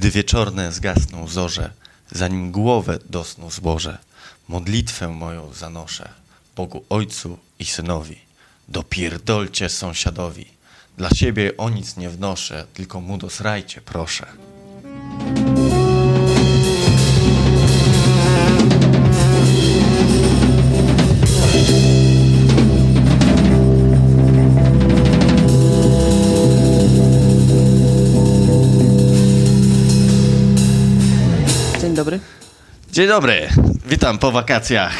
Gdy wieczorne zgasną zorze, zanim głowę do snu złożę, modlitwę moją zanoszę Bogu Ojcu i Synowi. Dopierdolcie sąsiadowi. Dla siebie o nic nie wnoszę, tylko mu dosrajcie, proszę. Dobry. Dzień dobry, witam po wakacjach.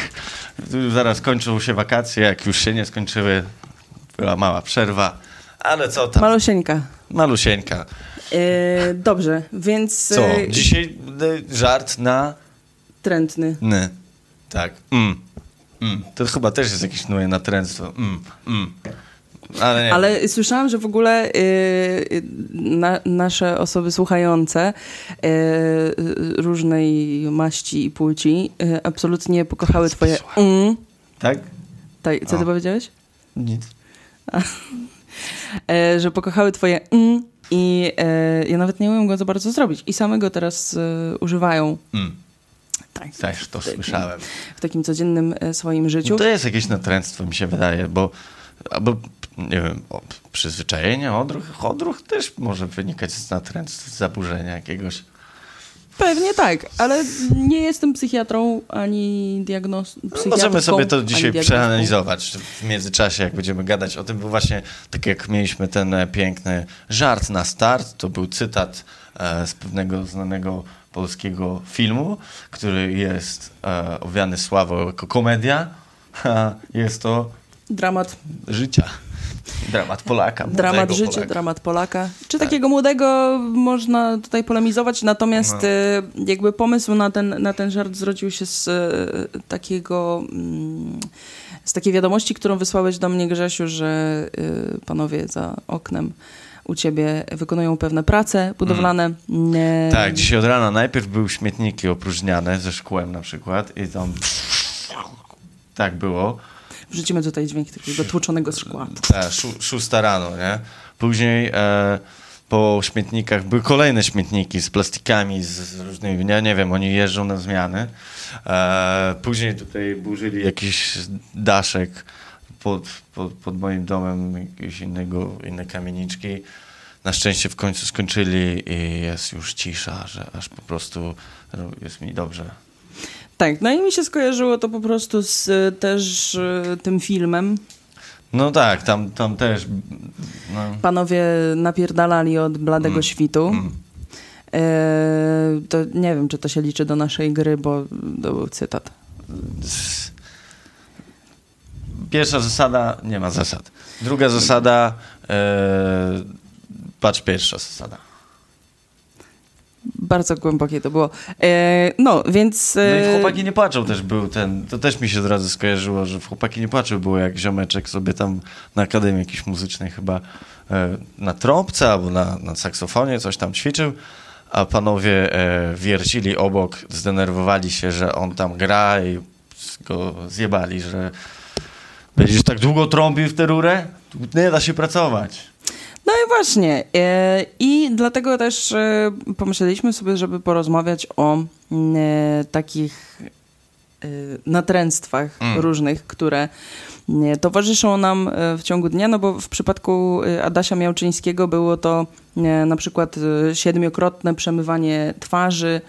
Zaraz kończą się wakacje, jak już się nie skończyły, była mała przerwa, ale co tam, Malusieńka. malusieńka. E, dobrze, więc... Co, e, dzisiaj y, żart na Trętny. ny. Tak, mm. Mm. To chyba też jest jakieś moje natręctwo. Mm. Mm. Ale nie. Ale słyszałam, że w ogóle e, e, na, nasze osoby słuchające e, różnej maści i płci absolutnie pokochały twoje mm. Tak? Tak, co ty O. powiedziałeś? Nic. E, że pokochały twoje mm i e, ja nawet nie umiem go za bardzo zrobić. I same go teraz e, używają. Mm. Tak. Też to słyszałem. W takim codziennym e, swoim życiu. No to jest jakieś natręctwo, mi się wydaje, bo albo, nie wiem, o, przyzwyczajenie, odruch, odruch też może wynikać z natręctw, z zaburzenia jakiegoś. Pewnie tak, ale nie jestem psychiatrą ani diagnostą. Możemy sobie to dzisiaj przeanalizować w międzyczasie, jak będziemy gadać o tym, bo właśnie tak jak mieliśmy ten e, piękny żart na start, to był cytat e, z pewnego znanego polskiego filmu, który jest e, owiany sławą jako komedia. Ha, jest to Dramat, życia. Dramat Polaka. dramat życia, Polaka. dramat Polaka. Czy takiego młodego można tutaj polemizować, natomiast No. e, jakby pomysł na ten, na ten żart zrodził się z e, takiego... Mm, z takiej wiadomości, którą wysłałeś do mnie, Grzesiu, że e, panowie za oknem u ciebie wykonują pewne prace budowlane. E, Tak, dzisiaj od rana najpierw były śmietniki opróżniane ze szkłem na przykład i tam tak było. Wrzucimy tutaj dźwięk takiego tłuczonego szkła. Ta, szó, szósta rano, nie? Później e, po śmietnikach były kolejne śmietniki z plastikami, z, z różnymi, nie, nie wiem, oni jeżdżą na zmiany. E, później tutaj burzyli jakiś daszek pod, pod, pod moim domem, jakieś innego, inne kamieniczki. Na szczęście w końcu skończyli i jest już cisza, że aż po prostu jest mi dobrze. Tak, no i mi się skojarzyło to po prostu z e, też e, tym filmem. No tak, tam, tam też. No. Panowie napierdalali od bladego Mm, świtu. Mm. E, to nie wiem, czy to się liczy do naszej gry, bo to był cytat. Pierwsza zasada, nie ma zasad. Druga zasada, patrz pierwsza zasada. Bardzo głębokie to było. E, no, więc... No i w e, Chłopaki nie płaczą też był ten, to też mi się od razu skojarzyło, że w Chłopaki nie płaczą było jak ziomeczek sobie tam na Akademii jakiejś muzycznej chyba e, na trąbce albo na, na saksofonie coś tam ćwiczył, a panowie e, wiercili obok, zdenerwowali się, że on tam gra i go zjebali, że będziesz tak długo trąbił w tę rurę, nie da się pracować. No i właśnie. E, I dlatego też e, pomyśleliśmy sobie, żeby porozmawiać o e, takich natręctwach Mm. różnych, które towarzyszą nam e, w ciągu dnia, no bo w przypadku e, Adasia Miałczyńskiego było to e, na przykład e, siedmiokrotne przemywanie twarzy,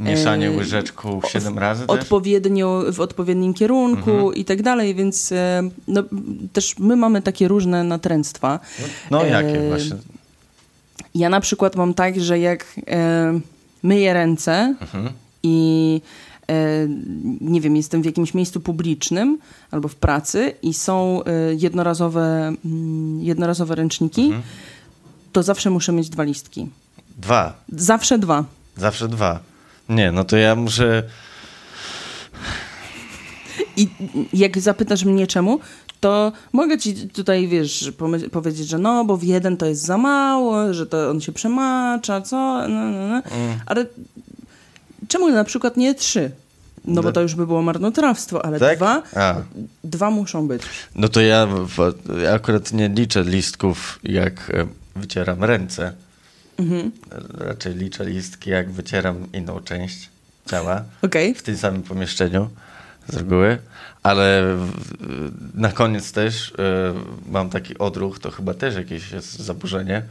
Mieszanie E, łyżeczką siedem razy też? odpowiednio, w odpowiednim kierunku Mhm. i tak dalej, więc e, no, też my mamy takie różne natręctwa. No jakie e, właśnie? Ja na przykład mam tak, że jak e, myję ręce Mhm. i e, nie wiem, jestem w jakimś miejscu publicznym albo w pracy i są e, jednorazowe, mm, jednorazowe ręczniki, Mhm. to zawsze muszę mieć dwa listki. Dwa. Zawsze dwa. Zawsze dwa. Nie, no to ja muszę... I jak zapytasz mnie czemu, to mogę ci tutaj, wiesz, powiedzieć, że no, bo w jeden to jest za mało, że to on się przemacza, co, no, no, no. Mm. Ale czemu na przykład nie trzy? No bo No. to już by było marnotrawstwo, ale Tak? dwa, A. dwa muszą być. No to ja, ja akurat nie liczę listków, jak e, wycieram ręce. Mhm. Raczej liczę listki, jak wycieram inną część ciała Okej. w tym samym pomieszczeniu z reguły. Ale na koniec też y, mam taki odruch, to chyba też jakieś jest zaburzenie.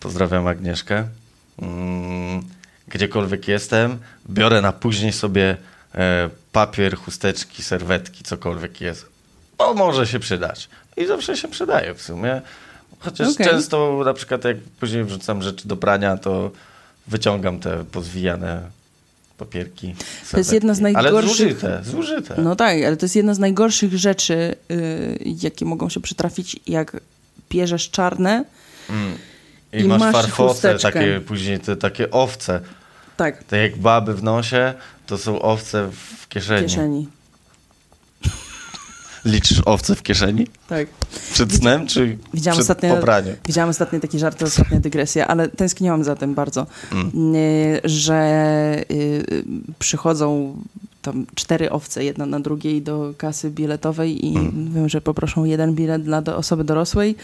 Pozdrawiam Agnieszkę. Mm, gdziekolwiek jestem, biorę na później sobie e, papier, chusteczki, serwetki, cokolwiek jest. Bo może się przydać. I zawsze się przydaje w sumie. Chociaż Okej. często na przykład jak później wrzucam rzeczy do prania, to wyciągam te pozwijane papierki. To jest jedna z serwetki. Ale najgorszych- zużyte, zużyte. No tak, ale to jest jedna z najgorszych rzeczy, y, jakie mogą się przytrafić, jak bierzesz czarne. Mm. I, I masz, masz takie później te takie owce. Tak, Te jak baby w nosie, to są owce w w kieszeni. kieszeni. Liczysz owce w kieszeni? Tak. Przed snem czy Widziałam przed ostatnio- popraniem? Widziałam ostatnio taki żart, ostatnia dygresja, ale tęskniłam za tym bardzo, Mm. y, że y, przychodzą tam cztery owce, jedna na drugiej do kasy biletowej i Mm. mówią, że poproszą jeden bilet dla do osoby dorosłej.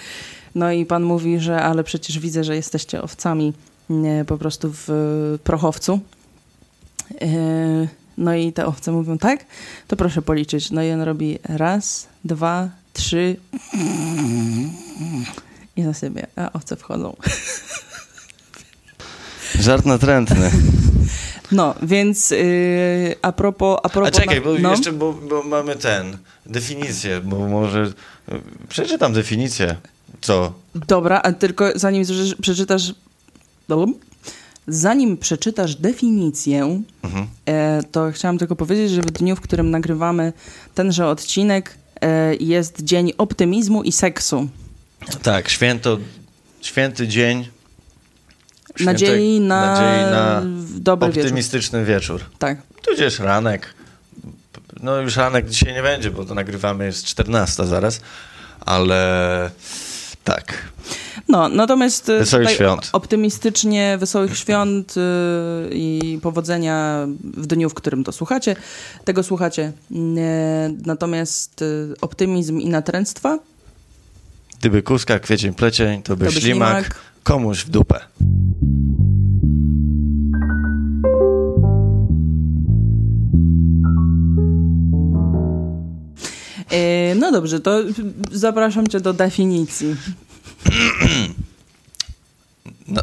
No i pan mówi, że ale przecież widzę, że jesteście owcami nie, po prostu w prochowcu. Y, No i te owce mówią, tak? To proszę policzyć. No i on robi raz, dwa, trzy i zasypie, a owce wchodzą. Żart natrętny. No, więc yy, a propos... A, A propos czekaj, na- bo no, jeszcze bo, bo mamy ten, definicję, bo może przeczytam definicję. Co? Dobra, a tylko zanim przeczytasz... Dobra. Zanim przeczytasz definicję, Mhm. e, to chciałam tylko powiedzieć, że w dniu, w którym nagrywamy tenże odcinek, e, jest dzień optymizmu i seksu. Tak, święto, święty dzień. świętej- nadziei na, nadziei na dobry wieczór. optymistyczny wieczór. Tak. Tudzież ranek. No już ranek dzisiaj nie będzie, bo to nagrywamy jest 14 zaraz, ale tak. No, natomiast e, Wesołych świąt. optymistycznie wesołych świąt y, i powodzenia w dniu, w którym to słuchacie. Tego słuchacie. Nie, natomiast y, optymizm i natręctwa Gdyby kuska, kwiecień, plecień, to by, To by ślimak, ślimak. komuś w dupę. No dobrze, to zapraszam cię do definicji. No,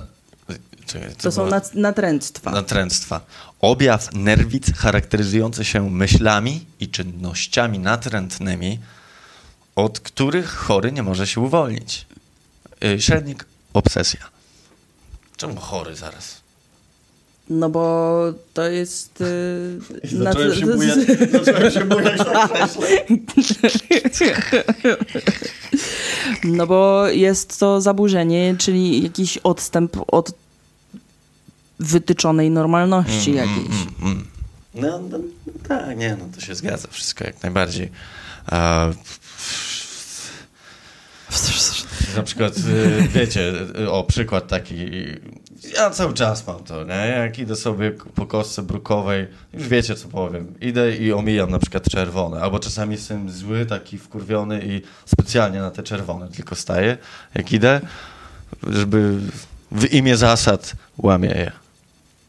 czekaj, To są było? nat- natręctwa. Natręctwa. Objaw nerwic charakteryzujący się myślami i czynnościami natrętnymi, od których chory nie może się uwolnić. Y, Średnik, obsesja. Czemu chory zaraz? No bo to jest... y, Zacząłem się nat- bujać, zacząłem się bujać na krześle. No bo jest to zaburzenie, czyli jakiś odstęp od wytyczonej normalności jakiejś. Mm. No, no, no tak, nie, no to się zgadza wszystko jak najbardziej. A, na przykład, y, wiecie, o przykład taki, ja cały czas mam to, nie? Jak idę sobie po kostce brukowej, już wiecie co powiem, idę i omijam na przykład czerwone, albo czasami jestem zły, taki wkurwiony i specjalnie na te czerwone tylko staję, jak idę, żeby w imię zasad łamię je.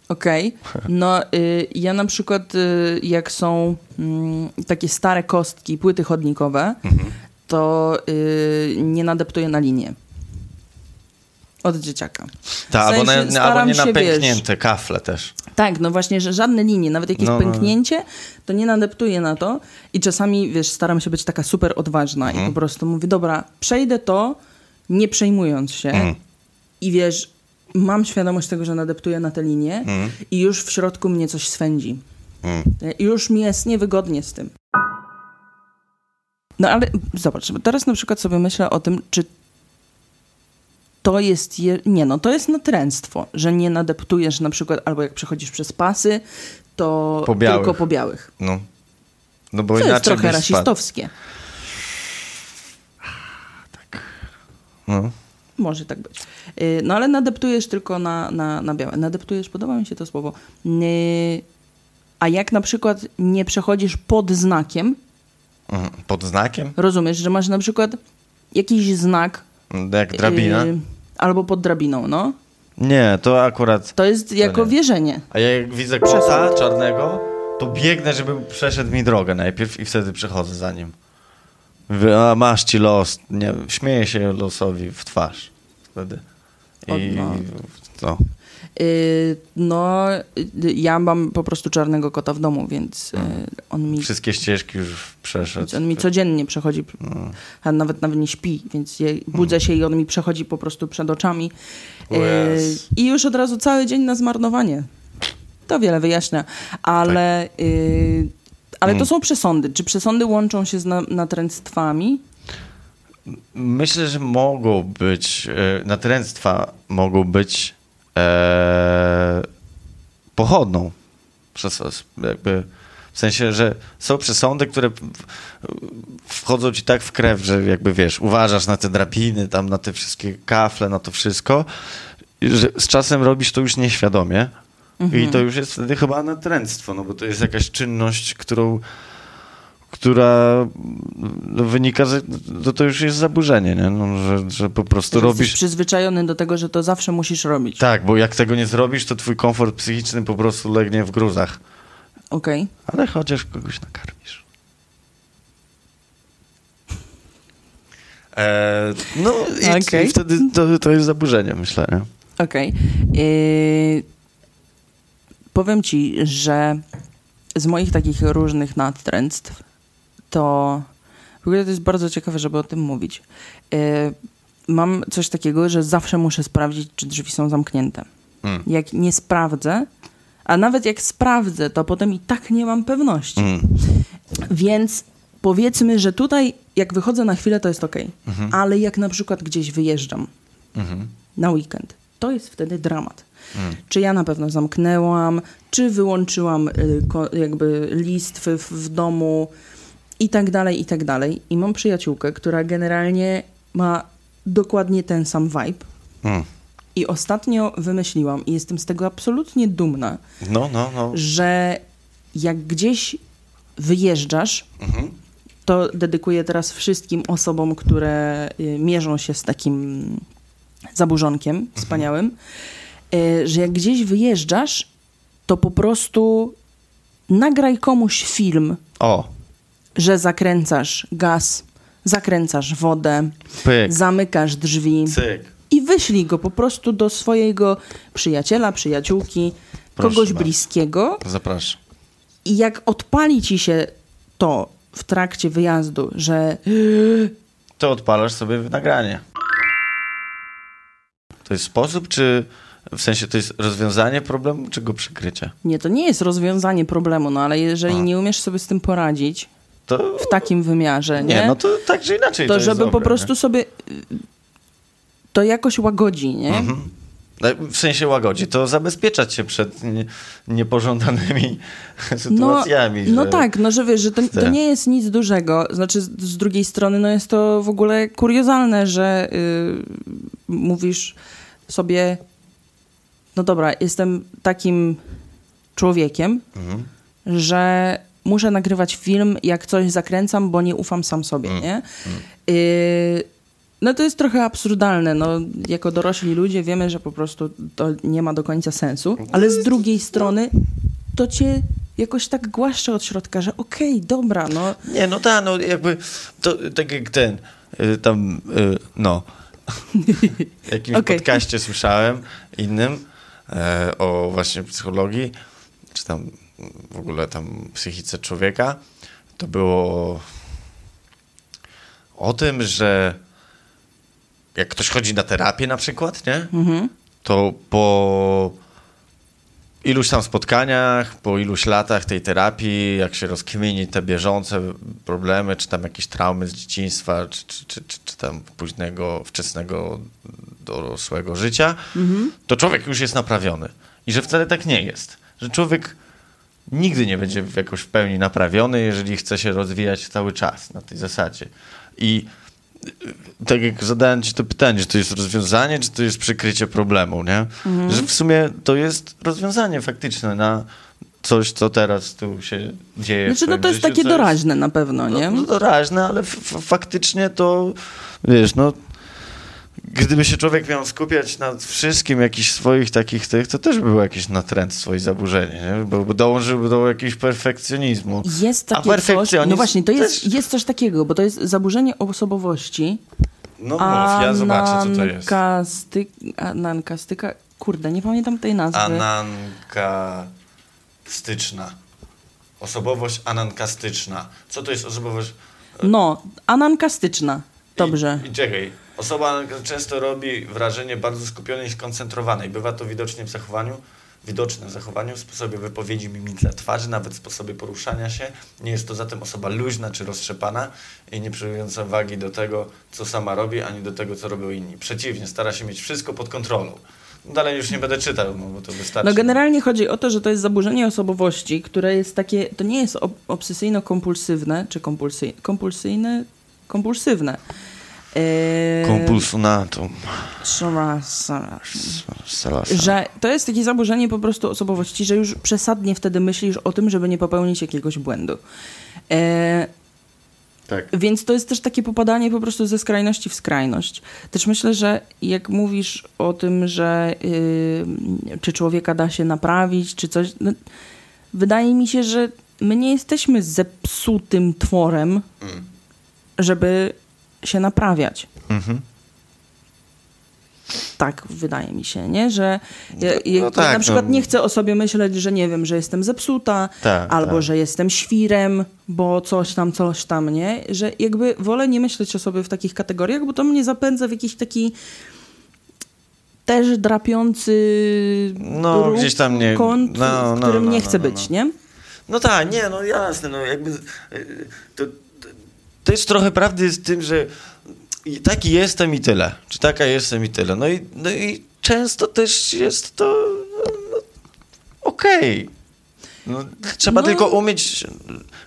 Okej. No y, ja na przykład y, jak są mm, takie stare kostki, płyty chodnikowe, Mhm. to y, nie nadeptuję na linię. Od dzieciaka. Tak, albo, sensie albo nie się, na wiesz- pęknięte kafle też. Tak, no właśnie, że żadne linie, nawet jakieś No, no. pęknięcie, to nie nadeptuję na to i czasami, wiesz, staram się być taka super odważna Mhm. i po prostu mówię, dobra, przejdę to, nie przejmując się Mhm. i wiesz, mam świadomość tego, że nadeptuję na tę linię Mhm. i już w środku mnie coś swędzi. Mm. I już mi jest niewygodnie z tym. No ale zobacz, teraz na przykład sobie myślę o tym, czy to jest, je... nie no, to jest natręctwo, że nie nadeptujesz na przykład, albo jak przechodzisz przez pasy, to Po tylko po białych. No. No bo To jest trochę rasistowskie. No. Może tak być. Y, No ale nadeptujesz tylko na, na, na białe. Nadeptujesz, podoba mi się to słowo. Y, A jak na przykład nie przechodzisz pod znakiem, Mhm. Pod znakiem? rozumiesz, że masz na przykład jakiś znak Jak drabina? Yy, albo pod drabiną, no. Nie, to akurat... To jest jako nie. wierzenie. A ja jak widzę kota czarnego, to biegnę, żeby przeszedł mi drogę najpierw i wtedy przechodzę za nim. Mówię, a masz ci los. Nie, śmieję się losowi w twarz wtedy. I no. No. Y, no, ja mam po prostu czarnego kota w domu, więc y, on mi, Wszystkie ścieżki już przeszedł. on mi codziennie przechodzi, No. a nawet nawet nie śpi, więc budzę się i on mi przechodzi po prostu przed oczami. O Y, Jezu. I już od razu cały dzień na zmarnowanie. To wiele wyjaśnia, ale, y, ale to Mm. są przesądy. Czy przesądy łączą się z na, natręctwami? Myślę, że mogą być, natręctwa mogą być e, pochodną. Przez, jakby, w sensie, że są przesądy, które wchodzą ci tak w krew, że jakby wiesz, uważasz na te drapiny, tam na te wszystkie kafle, na to wszystko, że z czasem robisz to już nieświadomie. I to już jest wtedy chyba natręctwo, no bo to jest jakaś czynność, którą która no, wynika, że no, to już jest zaburzenie, nie? No, że, że po prostu Jesteś robisz... przyzwyczajony do tego, że to zawsze musisz robić. Tak, bo jak tego nie zrobisz, to twój komfort psychiczny po prostu legnie w gruzach. Okej. Ale chociaż kogoś nakarmisz. E, no i, Okej. i wtedy to, to jest zaburzenie, myślę. Okej. Yy, powiem ci, że z moich takich różnych natręctw to w ogóle to jest bardzo ciekawe, żeby o tym mówić. Yy, mam coś takiego, że zawsze muszę sprawdzić, czy drzwi są zamknięte. Mm. Jak nie sprawdzę, a nawet jak sprawdzę, to potem i tak nie mam pewności. Mm. Więc powiedzmy, że tutaj jak wychodzę na chwilę, to jest ok. Mhm. Ale jak na przykład gdzieś wyjeżdżam, Mhm. na weekend. To jest wtedy dramat. Mm. Czy ja na pewno zamknęłam, czy wyłączyłam y, ko- jakby listwy w, w domu i tak dalej, i tak dalej. I mam przyjaciółkę, która generalnie ma dokładnie ten sam vibe. Mm. I ostatnio wymyśliłam, i jestem z tego absolutnie dumna, No, no, no. że jak gdzieś wyjeżdżasz, Mhm. to dedykuję teraz wszystkim osobom, które y, mierzą się z takim zaburzonkiem wspaniałym, y, że jak gdzieś wyjeżdżasz, to po prostu nagraj komuś film, O, że zakręcasz gaz, zakręcasz wodę, pyk, zamykasz drzwi cyk. i wyślij go po prostu do swojego przyjaciela, przyjaciółki, Proszę kogoś bardzo. bliskiego Zapraszam. i jak odpali ci się to w trakcie wyjazdu, że To odpalasz sobie nagranie. To jest sposób, czy w sensie to jest rozwiązanie problemu, czy go przykrycie? Nie, to nie jest rozwiązanie problemu, no ale jeżeli A. nie umiesz sobie z tym poradzić To w takim wymiarze, nie? nie, no to tak czy inaczej. to, jest żeby po dobre, prostu sobie y, to jakoś łagodzi, nie? Nie? Mhm. No, W sensie łagodzi, to zabezpieczać się przed nie, niepożądanymi sytuacjami. No że- tak, no że wiesz, że to, to nie jest nic dużego. Znaczy, z, drugiej strony, no jest to w ogóle kuriozalne, że y, mówisz sobie, no dobra, jestem takim człowiekiem, Mhm. że muszę nagrywać film, jak coś zakręcam, bo nie ufam sam sobie, Mm. nie? Y, no to jest trochę absurdalne. No, jako dorośli ludzie wiemy, że po prostu to nie ma do końca sensu, ale z drugiej strony to cię jakoś tak głaszcze od środka, że okej, dobra, no Nie, no tak, no jakby to tak jak ten, y, tam, y, no, w jakimś Okej. podcaście słyszałem innym e, o właśnie psychologii, czy tam w ogóle tam psychice człowieka, to było o tym, że jak ktoś chodzi na terapię na przykład, nie? mhm. to po iluś tam spotkaniach, po iluś latach tej terapii, jak się rozkmieni te bieżące problemy, czy tam jakieś traumy z dzieciństwa, czy, czy, czy, czy, czy tam późnego, wczesnego dorosłego życia, to człowiek już jest naprawiony. I że wcale tak nie jest. Że człowiek nigdy nie będzie jakoś w pełni naprawiony, jeżeli chce się rozwijać cały czas na tej zasadzie. I y, tak jak zadałem ci to pytanie, czy to jest rozwiązanie, czy to jest przykrycie problemu, nie? Że w sumie to jest rozwiązanie faktyczne na coś, co teraz tu się dzieje. Znaczy, no to jest życiu, takie doraźne na pewno, nie? no, no doraźne, ale faktycznie to, wiesz, no gdyby się człowiek miał skupiać na wszystkim jakichś swoich takich tych, to też by było jakieś natręctwo i zaburzenie, nie? Bo, dążyłby do jakiegoś perfekcjonizmu. Jest A takie coś, perfekcjonizm no właśnie, to jest, też- jest coś takiego, bo to jest zaburzenie osobowości. No mów, ja zobaczę, co to jest. Anankasty... Anankastyka... Kurde, nie pamiętam tej nazwy. Anankastyczna. Osobowość anankastyczna. Co to jest osobowość? No, anankastyczna. Dobrze. I, i czekaj. Osoba często robi wrażenie bardzo skupionej i skoncentrowanej. Bywa to widocznie w zachowaniu, widoczne w zachowaniu, w sposobie wypowiedzi, mimice twarzy, nawet w sposobie poruszania się. Nie jest to zatem osoba luźna czy roztrzepana i nie przywiązująca wagi do tego, co sama robi, ani do tego, co robią inni. Przeciwnie, stara się mieć wszystko pod kontrolą. Dalej już nie będę czytał, no, bo to wystarczy. No generalnie chodzi o to, że to jest zaburzenie osobowości, które jest takie, to nie jest ob- obsesyjno-kompulsywne, czy kompulsy, kompulsyjne, kompulsywne. Szara- Salasa. Że to jest takie zaburzenie po prostu osobowości, że już przesadnie wtedy myślisz o tym, żeby nie popełnić jakiegoś błędu. Eee, Tak. Więc to jest też takie popadanie po prostu ze skrajności w skrajność. Też myślę, że jak mówisz o tym, że yy, czy człowieka da się naprawić, czy coś, no, wydaje mi się, że my nie jesteśmy zepsutym tworem, Mm. żeby się naprawiać. Mhm. Tak wydaje mi się, nie? Że ja, ja, no tak, na przykład no. nie chcę o sobie myśleć, że nie wiem, że jestem zepsuta, Tak, albo tak. że jestem świrem, bo coś tam, coś tam, nie? Że jakby wolę nie myśleć o sobie w takich kategoriach, bo to mnie zapędza w jakiś taki też drapiący No, ruch, gdzieś tam nie- kąt, no, w no, którym no, nie no, chcę no, być, no. nie? No tak, nie, no jasne, no jakby y, to, to, jest trochę prawdy z tym, że taki jestem i tyle, czy taka jestem i tyle. No i, no i często też jest to no, okej. No, trzeba No. tylko umieć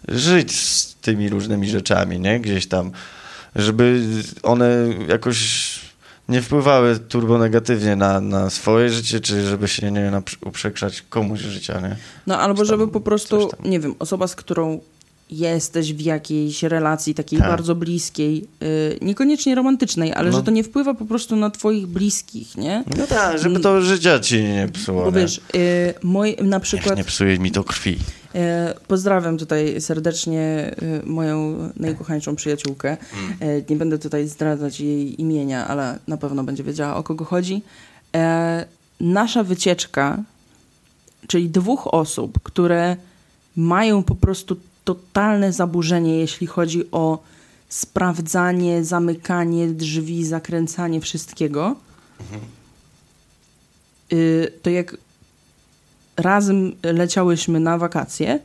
żyć z tymi różnymi rzeczami, nie? Gdzieś tam, żeby one jakoś nie wpływały turbo negatywnie na, na swoje życie, czy żeby się nie naprzy- uprzekrzać komuś życia, nie? No albo tam, żeby po prostu, nie wiem, osoba, z którą jesteś w jakiejś relacji takiej Tak. bardzo bliskiej, y, niekoniecznie romantycznej, ale No. że to nie wpływa po prostu na twoich bliskich, nie? No tak, żeby to życia ci nie psuło. Bo wiesz, y, moj, na Niech przykład nie psuje mi to krwi. E, Pozdrawiam tutaj serdecznie e, moją najukochańszą przyjaciółkę. E, Nie będę tutaj zdradzać jej imienia, ale na pewno będzie wiedziała o kogo chodzi. E, Nasza wycieczka, czyli dwóch osób, które mają po prostu totalne zaburzenie, jeśli chodzi o sprawdzanie, zamykanie drzwi, zakręcanie wszystkiego. Y, To jak razem leciałyśmy na wakacje,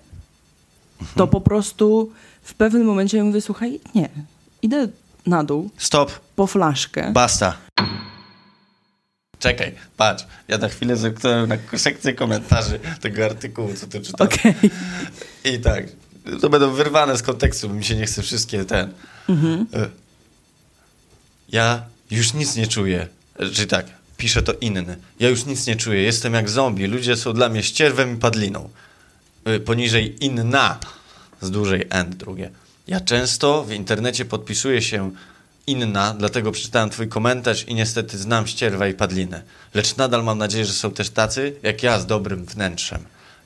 to po prostu w pewnym momencie ja mówię, słuchaj, nie, idę na dół Stop, po flaszkę. basta. Czekaj, patrz. Ja na chwilę zerknąłem na sekcję komentarzy tego artykułu, co ty czytałeś. Okej. I tak, to będą wyrwane z kontekstu, bo mi się nie chce wszystkie ten. E, Ja już nic nie czuję. E, Czy tak, pisze to inny. Ja już nic nie czuję, jestem jak zombie. Ludzie są dla mnie ścierwem i padliną. E, Poniżej inna, z dużej end drugie. Ja często w internecie podpisuję się inna, dlatego przeczytałem twój komentarz i niestety znam ścierwa i padlinę. Lecz nadal mam nadzieję, że są też tacy jak ja z dobrym wnętrzem.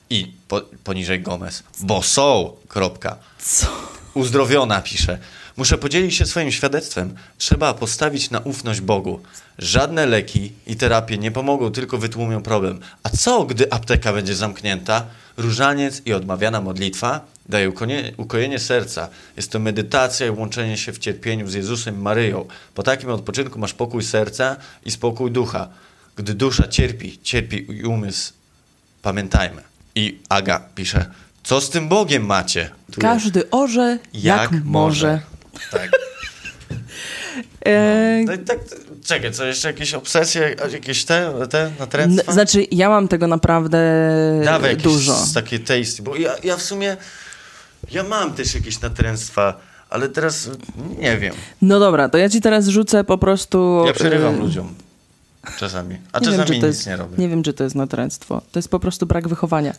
I po, poniżej Gomez. Bo są, kropka. Co? Uzdrowiona pisze. Muszę podzielić się swoim świadectwem. Trzeba postawić na ufność Bogu. Żadne leki i terapie nie pomogą, tylko wytłumią problem. A co, gdy apteka będzie zamknięta? Różaniec i odmawiana modlitwa konie- ukojenie serca. Jest to medytacja i łączenie się w cierpieniu z Jezusem i Maryją. Po takim odpoczynku masz pokój serca i spokój ducha. Gdy dusza cierpi, cierpi i umysł. Pamiętajmy. I Aga pisze, co z tym Bogiem macie? Tu. Każdy orze jak, może. Tak. E, No tak, czekaj, co jeszcze jakieś obsesje, jakieś te, te natręctwa? znaczy, ja mam tego naprawdę Dawaj jakieś dużo. z takie tasty, bo ja, ja w sumie, ja mam też jakieś natręctwa, ale teraz nie wiem. No dobra, to ja ci teraz rzucę po prostu... Ja przerywam e, ludziom czasami, a nie wiem, czasami czy to nic jest, nie robię. Nie wiem, czy to jest natręctwo. To jest po prostu brak wychowania.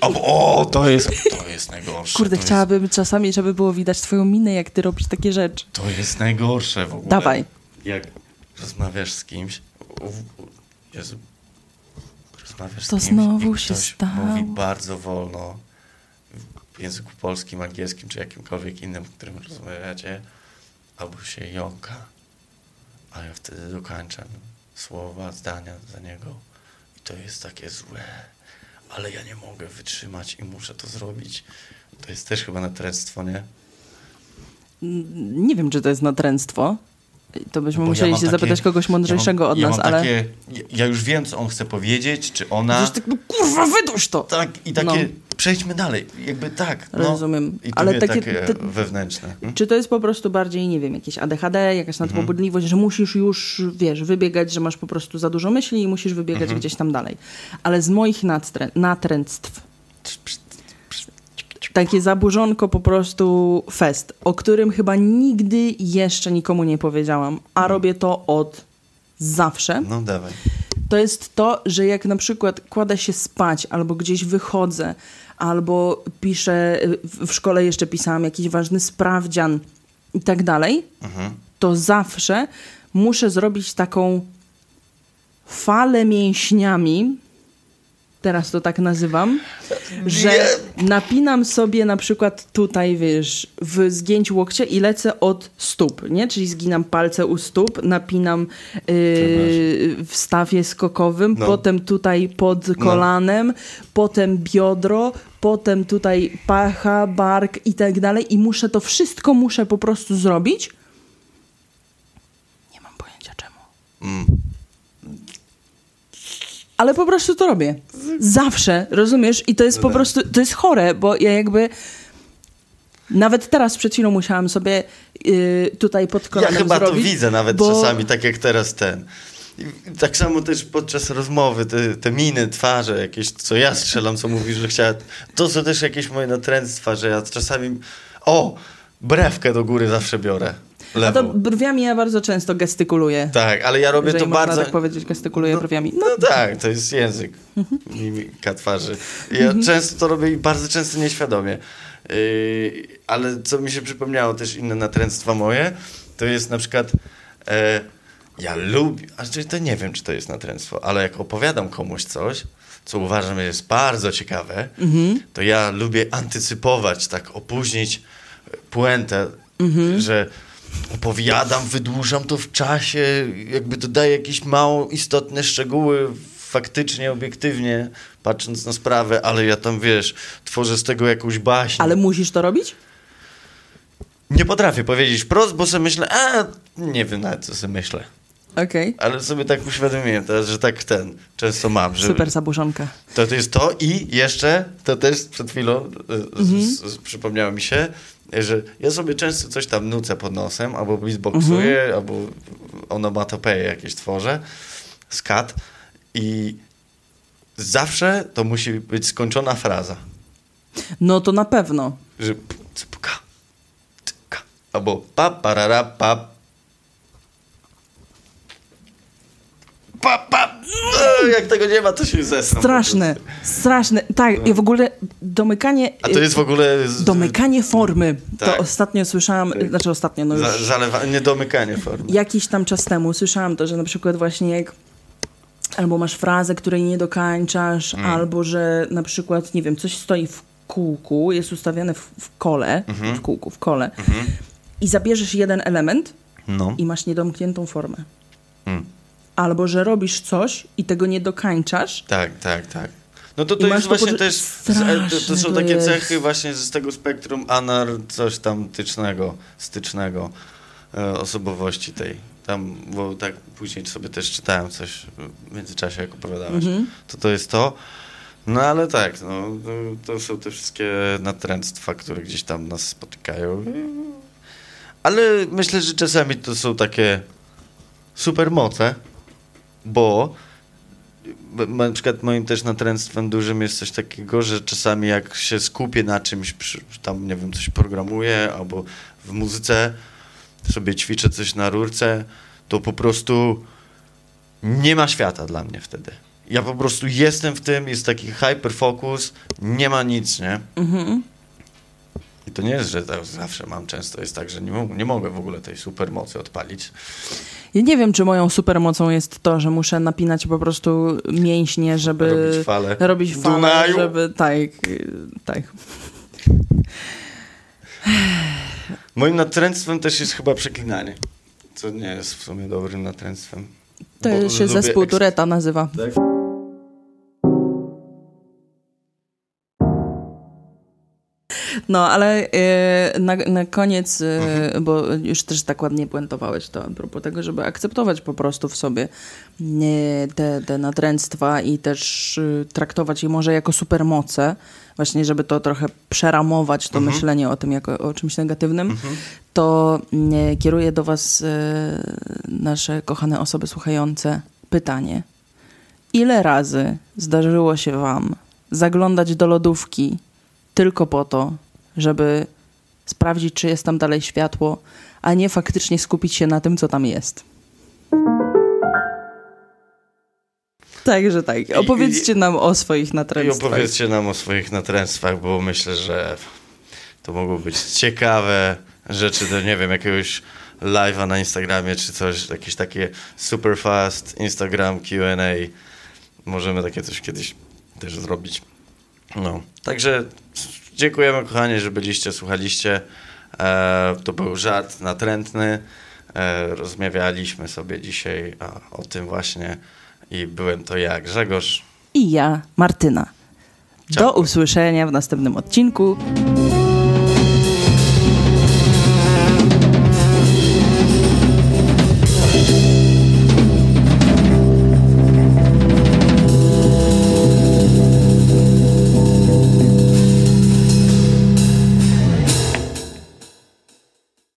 Albo, o, to jest, to jest najgorsze. Kurde, chciałabym czasami, żeby było widać twoją minę, jak ty robisz takie rzeczy. Jest, to jest najgorsze w ogóle. Dawaj. Jak rozmawiasz z kimś, Jezu, rozmawiasz To z kimś znowu się stało. mówi bardzo wolno w języku polskim, angielskim, czy jakimkolwiek innym, w którym rozmawiacie, albo się jąka, a ja wtedy dokończam słowa, zdania za niego i to jest takie złe, ale ja nie mogę wytrzymać i muszę to zrobić. To jest też chyba natręctwo, nie? Nie wiem, czy to jest natręctwo. To byśmy Bo ja musieli mam się takie- zapytać kogoś mądrzejszego ja mam, od ja nas, ale... Takie, ja- ja już wiem, co on chce powiedzieć, czy ona. Przecież tak, no kurwa, wyduś to! Tak, i takie, przejdźmy dalej, jakby tak. No. Rozumiem. I to Ale takie- takie te- wewnętrzne. Hmm? Czy to jest po prostu bardziej, nie wiem, jakieś ADHD, jakaś Mhm. nadpobudliwość, że musisz już, wiesz, wybiegać, że masz po prostu za dużo myśli i musisz wybiegać Mhm. gdzieś tam dalej. Ale z moich natrę- natręctw, takie zaburzonko po prostu fest, o którym chyba nigdy jeszcze nikomu nie powiedziałam, a robię to od zawsze. No dawaj. To jest to, że jak na przykład kładę się spać albo gdzieś wychodzę, albo piszę, w- w szkole jeszcze pisałam jakiś ważny sprawdzian i tak dalej, Mhm. to zawsze muszę zrobić taką falę mięśniami, teraz to tak nazywam, że napinam sobie na przykład tutaj, wiesz, w zgięciu łokcia i lecę od stóp, nie? Czyli zginam palce u stóp, napinam yy, w stawie skokowym, No. potem tutaj pod kolanem, potem biodro, potem tutaj pacha, bark i tak dalej i muszę to wszystko, muszę po prostu zrobić. Nie mam pojęcia czemu. Mm. Ale po prostu to robię. Zawsze, rozumiesz? I to jest No po tak. prostu, to jest chore, bo ja jakby... Nawet teraz przed chwilą musiałam sobie yy, tutaj pod Ja kolanem chyba zrobić. to widzę nawet bo- czasami, tak jak teraz ten. I tak samo też podczas rozmowy, te, te miny, twarze jakieś, co ja strzelam, co mówisz, że chciała. To są też jakieś moje natręctwa, że ja czasami. O! Brewkę do góry zawsze biorę. Lewą. to brwiami ja bardzo często gestykuluję. Tak, ale ja robię to bardzo. tak powiedzieć, gestykuluję No, brwiami. No, tak, to jest język. Mimika twarzy. Ja często to robię i bardzo często nieświadomie. Yy, ale co mi się przypomniało, też inne natręctwa moje, to jest na przykład e, ja lubię, znaczy to nie wiem, czy to jest natręctwo, ale jak opowiadam komuś coś, co uważam, że jest bardzo ciekawe, to ja lubię antycypować, tak opóźnić puentę, że opowiadam, wydłużam to w czasie, jakby dodaję jakieś mało istotne szczegóły faktycznie, obiektywnie, patrząc na sprawę, ale ja tam, wiesz, tworzę z tego jakąś baśń. Ale musisz to robić? Nie potrafię powiedzieć wprost, bo sobie myślę, a nie wiem nawet, co sobie myślę. Okej. Ale sobie tak uświadomiłem teraz, że tak ten, często mam, że Super zaburzonka. to, to jest to i jeszcze, to też przed chwilą e, z, z, przypomniało mi się, że ja sobie często coś tam nucę pod nosem, albo beatboxuję, albo onomatopeje jakieś tworzę, skat i zawsze to musi być skończona fraza, No to na pewno. że cypka, cypka, albo pa, parara, pa, pa, pa. E, Jak tego nie ma, to się zesram. Straszne, straszne. Tak, i w ogóle domykanie... A to jest w ogóle... z- Domykanie formy. Tak. To ostatnio słyszałam, Tak. znaczy ostatnio, no już Za, zalewa, nie domykanie formy. jakiś tam czas temu słyszałam to, że na przykład właśnie jak albo masz frazę, której nie dokańczasz, Mm. albo że na przykład, nie wiem, coś stoi w kółku, jest ustawione w, w kole, Mhm. w kółku, w kole i zabierzesz jeden element No. i masz niedomkniętą formę. Mm. Albo, że robisz coś i tego nie dokańczasz, Tak, tak, tak. No to to jest to właśnie też, to, to są to takie jest. cechy właśnie z tego spektrum anar, coś tam tycznego, stycznego e, osobowości tej. Tam, bo tak później sobie też czytałem coś w międzyczasie, jak opowiadałeś. Mhm. To to jest to. No ale tak, no, to, to są te wszystkie natręctwa, które gdzieś tam nas spotykają. Ale myślę, że czasami to są takie supermoce, bo na przykład moim też natręctwem dużym jest coś takiego, że czasami jak się skupię na czymś, tam nie wiem, coś programuję albo w muzyce sobie ćwiczę coś na rurce, to po prostu nie ma świata dla mnie wtedy. ja po prostu jestem w tym, jest taki hyperfocus, nie ma nic, nie? Mhm. I to nie jest, że tak zawsze mam, często jest tak, że nie, nie mogę w ogóle tej supermocy odpalić. Ja nie wiem, czy moją supermocą jest to, że muszę napinać po prostu mięśnie, żeby Robić fale. robić w falę, Dunaju. żeby tak, tak. Moim natręctwem też jest chyba przeklinanie, co nie jest w sumie dobrym natręctwem. To się lubię zespół Tureta nazywa. Tak? No, ale e, na, na koniec, e, Mhm. bo już też tak ładnie puentowałeś to a propos tego, żeby akceptować po prostu w sobie te, te natręctwa i też e, traktować je może jako supermoce, właśnie żeby to trochę przeramować, to Mhm. myślenie o tym jako o czymś negatywnym, to e, kieruję do was nasze kochane osoby słuchające pytanie. Ile razy zdarzyło się wam zaglądać do lodówki tylko po to, żeby sprawdzić, czy jest tam dalej światło, a nie faktycznie skupić się na tym, co tam jest. Także tak. Opowiedzcie nam o swoich I natręctwach. opowiedzcie nam o swoich natręctwach, bo myślę, że to mogą być ciekawe rzeczy do, nie wiem, jakiegoś live'a na Instagramie czy coś, jakieś takie super fast Instagram Q&A. Możemy takie coś kiedyś też zrobić. No, także dziękujemy kochani, że byliście, słuchaliście. E, to był żart natrętny. E, rozmawialiśmy sobie dzisiaj a, o tym właśnie i byłem to ja, Grzegorz. I ja, Martyna. Ciao. Do usłyszenia w następnym odcinku.